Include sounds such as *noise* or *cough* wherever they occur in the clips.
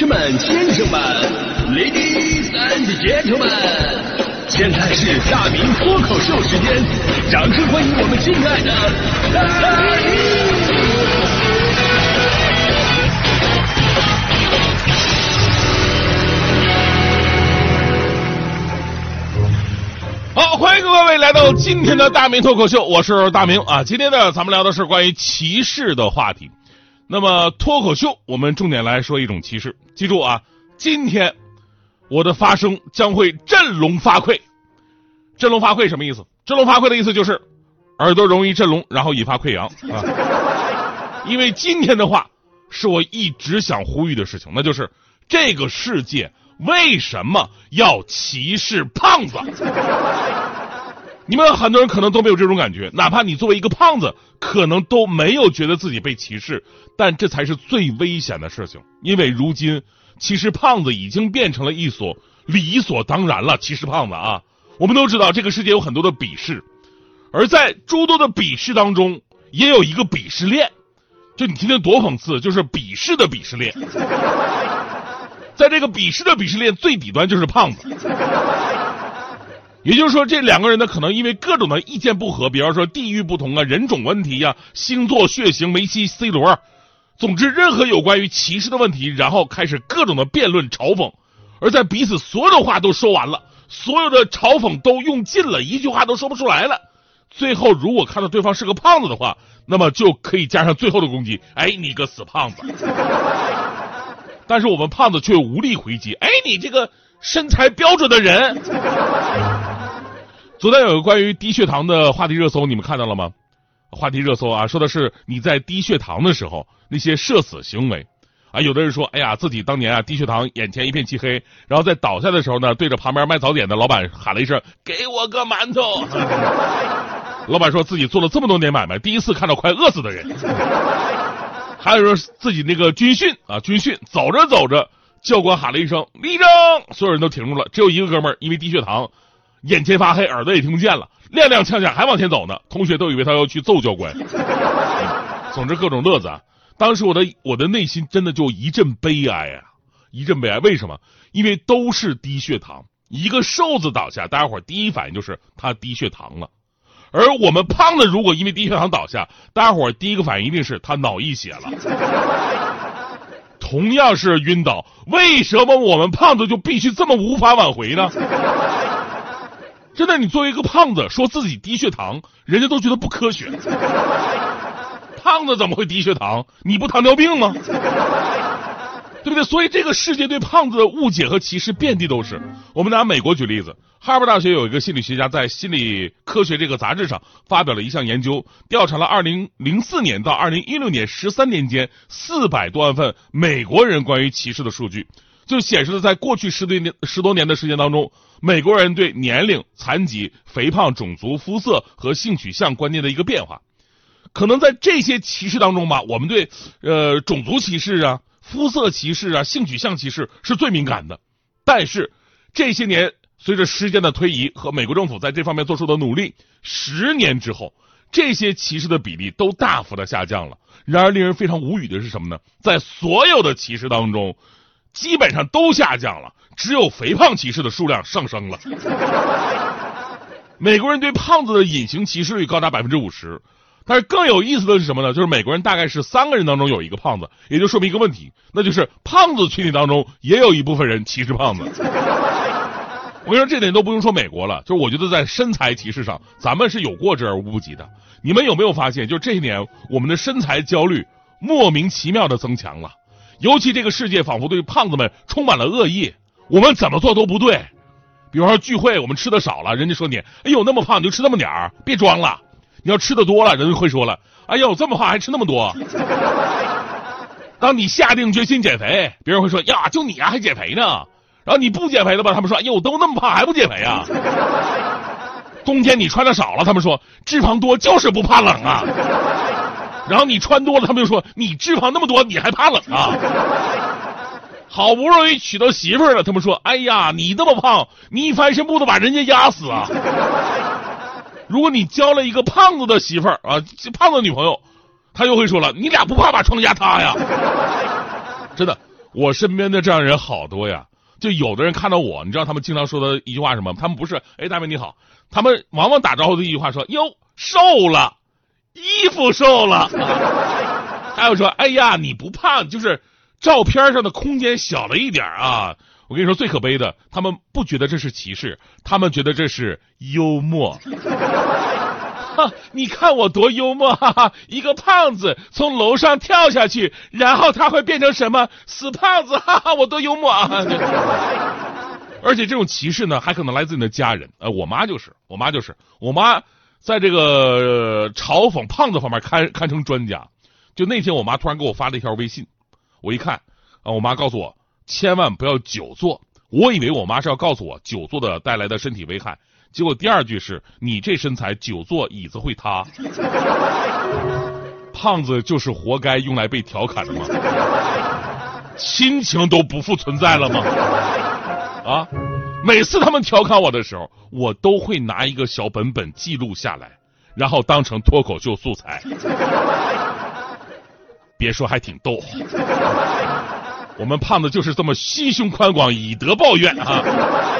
士们、先生们，Ladies and Gentlemen，现在是大明脱口秀时间，掌声欢迎我们亲爱的大明！好，欢迎各位来到今天的大明脱口秀，我是大明啊。今天呢，咱们聊的是关于歧视的话题。那么脱口秀，我们重点来说一种歧视。记住啊，今天我的发声将会振聋发聩。振聋发聩什么意思？振聋发聩的意思就是耳朵容易振聋，然后引发溃疡啊。因为今天的话是我一直想呼吁的事情，那就是这个世界为什么要歧视胖子？你们很多人可能都没有这种感觉，哪怕你作为一个胖子，可能都没有觉得自己被歧视，但这才是最危险的事情。因为如今其实胖子已经变成了一所理所当然了。歧视胖子啊，我们都知道这个世界有很多的鄙视，而在诸多的鄙视当中，也有一个鄙视链。就你听听多讽刺，就是鄙视的鄙视链。在这个鄙视的鄙视链最底端就是胖子。也就是说，这两个人呢，可能因为各种的意见不合，比方说地域不同啊、人种问题呀、星座、血型、梅西、C 罗，总之任何有关于歧视的问题，然后开始各种的辩论嘲讽，而在彼此所有的话都说完了，所有的嘲讽都用尽了，一句话都说不出来了，最后如果看到对方是个胖子的话，那么就可以加上最后的攻击，哎，你个死胖子！但是我们胖子却无力回击，哎，你这个身材标准的人。*laughs* 昨天有个关于低血糖的话题热搜，你们看到了吗？话题热搜啊，说的是你在低血糖的时候那些社死行为啊。有的人说，哎呀，自己当年啊低血糖，眼前一片漆黑，然后在倒下的时候呢，对着旁边卖早点的老板喊了一声：“给我个馒头。” *laughs* 老板说自己做了这么多年买卖，第一次看到快饿死的人。还有说自己那个军训啊，军训走着走着，教官喊了一声“立正”，所有人都停住了，只有一个哥们儿因为低血糖。眼前发黑，耳朵也听不见了，踉踉跄跄还往前走呢。同学都以为他要去揍教官。总之各种乐子啊！当时我的我的内心真的就一阵悲哀啊，一阵悲哀。为什么？因为都是低血糖，一个瘦子倒下，大家伙第一反应就是他低血糖了；而我们胖子如果因为低血糖倒下，大家伙第一个反应一定是他脑溢血了。同样是晕倒，为什么我们胖子就必须这么无法挽回呢？真的，你作为一个胖子说自己低血糖，人家都觉得不科学。胖子怎么会低血糖？你不糖尿病吗？对不对？所以这个世界对胖子的误解和歧视遍地都是。我们拿美国举例子，哈佛大学有一个心理学家在《心理科学》这个杂志上发表了一项研究，调查了二零零四年到二零一六年十三年间四百多万份美国人关于歧视的数据。就显示了，在过去十多年十多年的时间当中，美国人对年龄、残疾、肥胖、种族、肤色和性取向观念的一个变化。可能在这些歧视当中吧，我们对呃种族歧视啊、肤色歧视啊、性取向歧视是最敏感的。但是这些年，随着时间的推移和美国政府在这方面做出的努力，十年之后，这些歧视的比例都大幅的下降了。然而，令人非常无语的是什么呢？在所有的歧视当中，基本上都下降了，只有肥胖歧视的数量上升了。*laughs* 美国人对胖子的隐形歧视率高达百分之五十，但是更有意思的是什么呢？就是美国人大概是三个人当中有一个胖子，也就说明一个问题，那就是胖子群体当中也有一部分人歧视胖子。*laughs* 我跟你说，这点都不用说美国了，就是我觉得在身材歧视上，咱们是有过之而无不及的。你们有没有发现，就这些年我们的身材焦虑莫名其妙的增强了？尤其这个世界仿佛对胖子们充满了恶意，我们怎么做都不对。比方说聚会，我们吃的少了，人家说你，哎呦那么胖你就吃那么点儿，别装了。你要吃的多了，人家会说了，哎呦这么胖还吃那么多。*laughs* 当你下定决心减肥，别人会说呀就你啊还减肥呢。然后你不减肥了吧，他们说，哎呦都那么胖还不减肥啊。冬天你穿的少了，他们说脂肪多就是不怕冷啊。然后你穿多了，他们就说你脂肪那么多，你还怕冷啊？好不容易娶到媳妇儿了，他们说，哎呀，你这么胖，你一翻身不得把人家压死啊？如果你交了一个胖子的媳妇儿啊，胖子女朋友，他又会说了，你俩不怕把床压塌呀？*laughs* 真的，我身边的这样人好多呀。就有的人看到我，你知道他们经常说的一句话什么？他们不是哎，大明你好，他们往往打招呼的一句话说哟瘦了，衣服瘦了。*laughs* 还有说哎呀你不胖，就是照片上的空间小了一点啊。我跟你说最可悲的，他们不觉得这是歧视，他们觉得这是幽默。*laughs* 哈，你看我多幽默！哈哈，一个胖子从楼上跳下去，然后他会变成什么？死胖子！哈哈，我多幽默啊！*laughs* 而且这种歧视呢，还可能来自你的家人。呃，我妈就是，我妈就是，我妈在这个嘲讽胖子方面堪堪称专家。就那天，我妈突然给我发了一条微信，我一看，啊，我妈告诉我千万不要久坐。我以为我妈是要告诉我久坐的带来的身体危害。结果第二句是你这身材久坐椅子会塌，胖子就是活该用来被调侃的吗？亲情都不复存在了吗？啊！每次他们调侃我的时候，我都会拿一个小本本记录下来，然后当成脱口秀素材。别说还挺逗，我们胖子就是这么心胸宽广，以德报怨啊！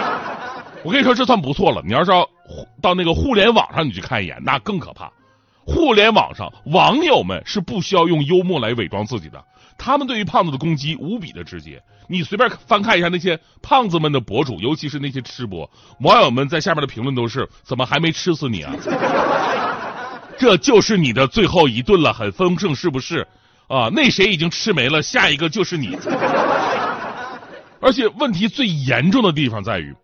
*laughs* 我跟你说，这算不错了。你要是要到那个互联网上，你去看一眼，那更可怕。互联网上网友们是不需要用幽默来伪装自己的，他们对于胖子的攻击无比的直接。你随便翻看一下那些胖子们的博主，尤其是那些吃播，网友们在下面的评论都是：怎么还没吃死你啊？这就是你的最后一顿了，很丰盛是不是？啊，那谁已经吃没了，下一个就是你。*laughs* 而且问题最严重的地方在于。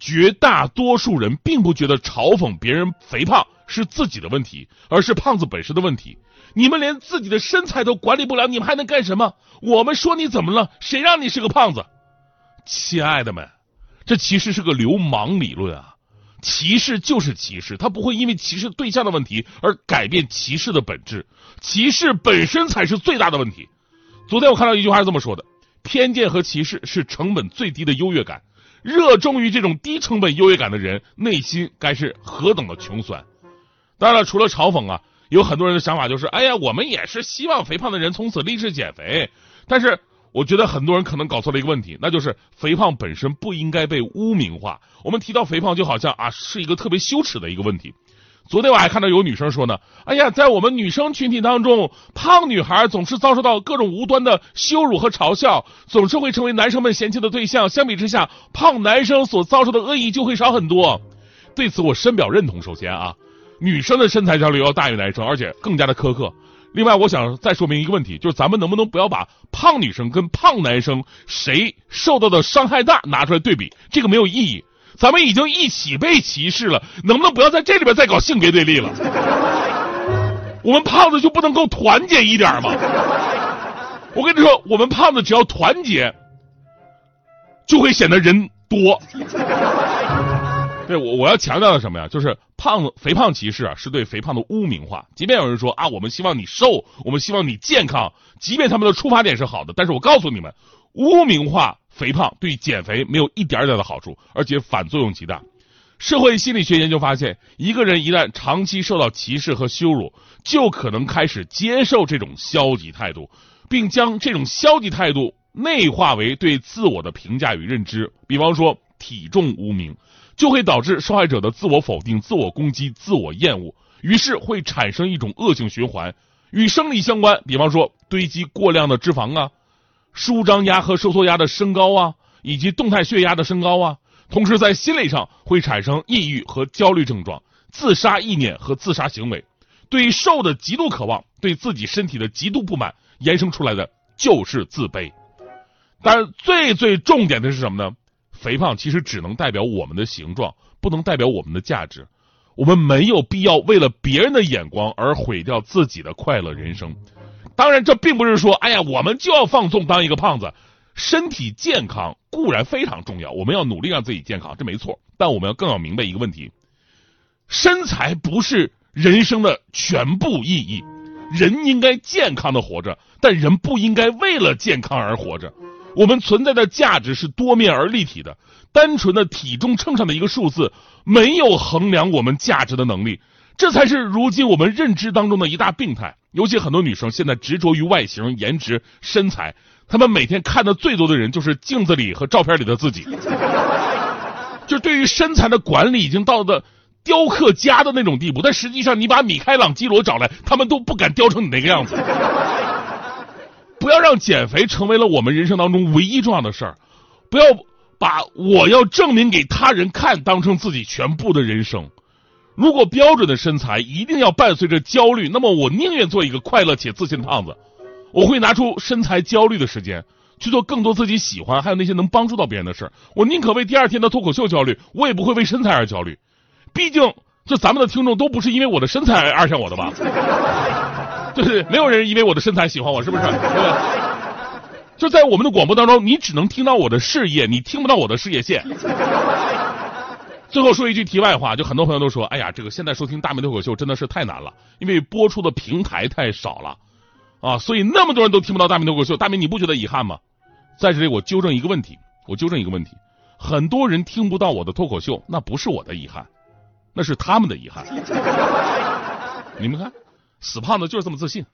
绝大多数人并不觉得嘲讽别人肥胖是自己的问题，而是胖子本身的问题。你们连自己的身材都管理不了，你们还能干什么？我们说你怎么了？谁让你是个胖子？亲爱的们，这其实是个流氓理论啊！歧视就是歧视，它不会因为歧视对象的问题而改变歧视的本质。歧视本身才是最大的问题。昨天我看到一句话是这么说的：偏见和歧视是成本最低的优越感。热衷于这种低成本优越感的人，内心该是何等的穷酸！当然了，除了嘲讽啊，有很多人的想法就是：哎呀，我们也是希望肥胖的人从此立志减肥。但是，我觉得很多人可能搞错了一个问题，那就是肥胖本身不应该被污名化。我们提到肥胖，就好像啊是一个特别羞耻的一个问题。昨天我还看到有女生说呢，哎呀，在我们女生群体当中，胖女孩总是遭受到各种无端的羞辱和嘲笑，总是会成为男生们嫌弃的对象。相比之下，胖男生所遭受的恶意就会少很多。对此我深表认同。首先啊，女生的身材焦虑要大于男生，而且更加的苛刻。另外，我想再说明一个问题，就是咱们能不能不要把胖女生跟胖男生谁受到的伤害大拿出来对比？这个没有意义。咱们已经一起被歧视了，能不能不要在这里边再搞性别对立了？我们胖子就不能够团结一点吗？我跟你说，我们胖子只要团结，就会显得人多。对我我要强调的什么呀？就是胖肥胖歧视啊，是对肥胖的污名化。即便有人说啊，我们希望你瘦，我们希望你健康，即便他们的出发点是好的，但是我告诉你们，污名化。肥胖对减肥没有一点点的好处，而且反作用极大。社会心理学研究发现，一个人一旦长期受到歧视和羞辱，就可能开始接受这种消极态度，并将这种消极态度内化为对自我的评价与认知。比方说，体重污名，就会导致受害者的自我否定、自我攻击、自我厌恶，于是会产生一种恶性循环。与生理相关，比方说堆积过量的脂肪啊。舒张压和收缩压的升高啊，以及动态血压的升高啊，同时在心理上会产生抑郁和焦虑症状、自杀意念和自杀行为，对瘦的极度渴望，对自己身体的极度不满，延伸出来的就是自卑。但最最重点的是什么呢？肥胖其实只能代表我们的形状，不能代表我们的价值。我们没有必要为了别人的眼光而毁掉自己的快乐人生。当然，这并不是说，哎呀，我们就要放纵当一个胖子。身体健康固然非常重要，我们要努力让自己健康，这没错。但我们要更要明白一个问题：身材不是人生的全部意义。人应该健康的活着，但人不应该为了健康而活着。我们存在的价值是多面而立体的，单纯的体重秤上的一个数字没有衡量我们价值的能力。这才是如今我们认知当中的一大病态。尤其很多女生现在执着于外形、颜值、身材，她们每天看的最多的人就是镜子里和照片里的自己。就对于身材的管理已经到了雕刻家的那种地步，但实际上你把米开朗基罗找来，他们都不敢雕成你那个样子。不要让减肥成为了我们人生当中唯一重要的事儿，不要把我要证明给他人看当成自己全部的人生。如果标准的身材一定要伴随着焦虑，那么我宁愿做一个快乐且自信的胖子。我会拿出身材焦虑的时间去做更多自己喜欢还有那些能帮助到别人的事儿。我宁可为第二天的脱口秀焦虑，我也不会为身材而焦虑。毕竟，就咱们的听众都不是因为我的身材而爱上我的吧？对，*laughs* 没有人因为我的身材喜欢我，是不是？对？就在我们的广播当中，你只能听到我的事业，你听不到我的事业线。最后说一句题外话，就很多朋友都说，哎呀，这个现在收听大明脱口秀真的是太难了，因为播出的平台太少了，啊，所以那么多人都听不到大明脱口秀。大明，你不觉得遗憾吗？在这里，我纠正一个问题，我纠正一个问题，很多人听不到我的脱口秀，那不是我的遗憾，那是他们的遗憾。*laughs* 你们看，死胖子就是这么自信。